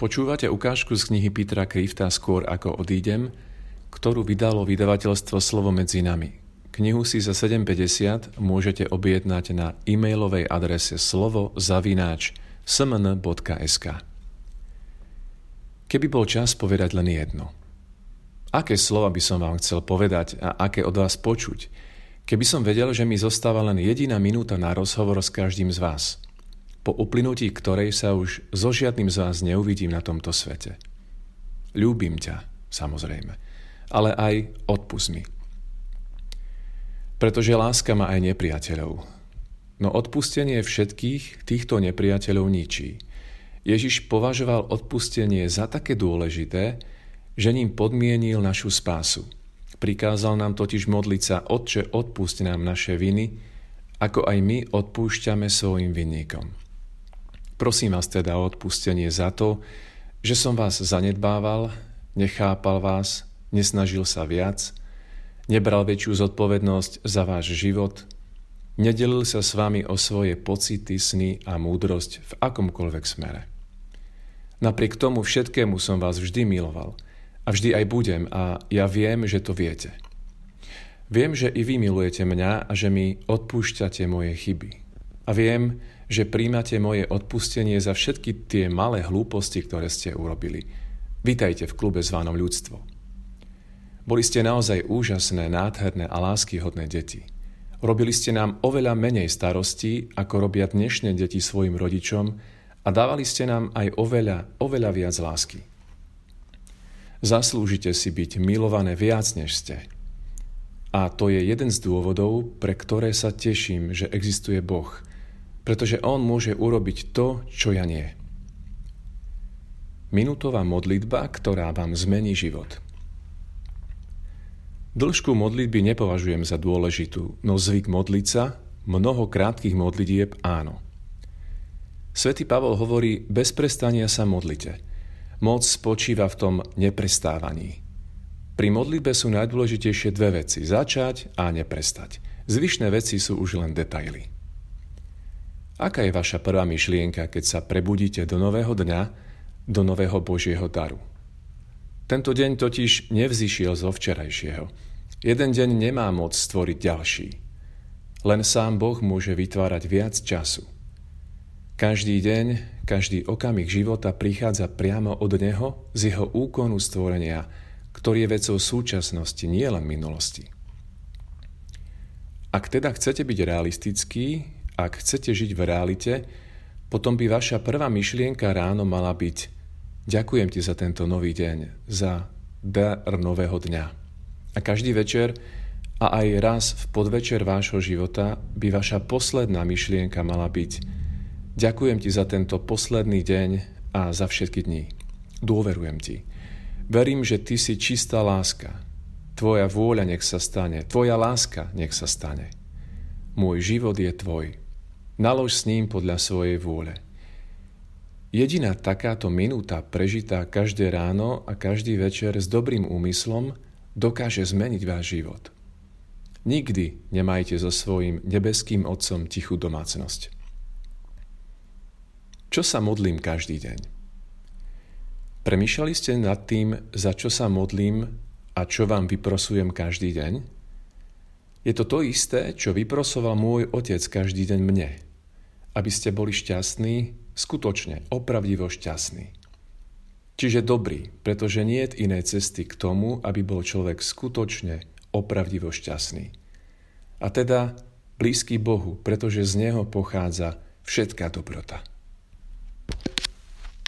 Počúvate ukážku z knihy Petra Krifta Skôr ako odídem, ktorú vydalo vydavateľstvo Slovo medzi nami. Knihu si za 7,50 môžete objednať na e-mailovej adrese slovo zavináč Keby bol čas povedať len jedno. Aké slova by som vám chcel povedať a aké od vás počuť, keby som vedel, že mi zostáva len jediná minúta na rozhovor s každým z vás – po uplynutí ktorej sa už so žiadnym z vás neuvidím na tomto svete. Ľúbim ťa, samozrejme, ale aj odpust mi. Pretože láska má aj nepriateľov. No odpustenie všetkých týchto nepriateľov ničí. Ježiš považoval odpustenie za také dôležité, že ním podmienil našu spásu. Prikázal nám totiž modliť sa, Otče, odpust nám naše viny, ako aj my odpúšťame svojim vinníkom. Prosím vás teda o odpustenie za to, že som vás zanedbával, nechápal vás, nesnažil sa viac, nebral väčšiu zodpovednosť za váš život, nedelil sa s vami o svoje pocity, sny a múdrosť v akomkoľvek smere. Napriek tomu všetkému som vás vždy miloval a vždy aj budem a ja viem, že to viete. Viem, že i vy milujete mňa a že mi odpúšťate moje chyby. A viem, že príjmate moje odpustenie za všetky tie malé hlúposti, ktoré ste urobili. Vítajte v klube zvanom ľudstvo. Boli ste naozaj úžasné, nádherné a láskyhodné deti. Robili ste nám oveľa menej starostí, ako robia dnešné deti svojim rodičom a dávali ste nám aj oveľa, oveľa viac lásky. Zaslúžite si byť milované viac, než ste. A to je jeden z dôvodov, pre ktoré sa teším, že existuje Boh – pretože On môže urobiť to, čo ja nie. Minútová modlitba, ktorá vám zmení život. Dĺžku modlitby nepovažujem za dôležitú, no zvyk modliť sa, mnoho krátkých modlitieb áno. Svetý Pavol hovorí, bez prestania sa modlite. Moc spočíva v tom neprestávaní. Pri modlitbe sú najdôležitejšie dve veci. Začať a neprestať. Zvyšné veci sú už len detaily. Aká je vaša prvá myšlienka, keď sa prebudíte do nového dňa, do nového Božieho daru? Tento deň totiž nevzýšiel zo včerajšieho. Jeden deň nemá moc stvoriť ďalší. Len sám Boh môže vytvárať viac času. Každý deň, každý okamih života prichádza priamo od Neho z Jeho úkonu stvorenia, ktorý je vecou súčasnosti, nie len minulosti. Ak teda chcete byť realistickí, ak chcete žiť v realite, potom by vaša prvá myšlienka ráno mala byť Ďakujem ti za tento nový deň, za dar nového dňa. A každý večer a aj raz v podvečer vášho života by vaša posledná myšlienka mala byť Ďakujem ti za tento posledný deň a za všetky dní. Dôverujem ti. Verím, že ty si čistá láska. Tvoja vôľa nech sa stane. Tvoja láska nech sa stane. Môj život je tvoj. Nalož s ním podľa svojej vôle. Jediná takáto minúta prežitá každé ráno a každý večer s dobrým úmyslom dokáže zmeniť váš život. Nikdy nemajte so svojim nebeským Otcom tichú domácnosť. Čo sa modlím každý deň? Premýšľali ste nad tým, za čo sa modlím a čo vám vyprosujem každý deň? Je to to isté, čo vyprosoval môj Otec každý deň mne – aby ste boli šťastní, skutočne, opravdivo šťastní. Čiže dobrý, pretože nie je inej cesty k tomu, aby bol človek skutočne, opravdivo šťastný. A teda blízky Bohu, pretože z Neho pochádza všetká dobrota.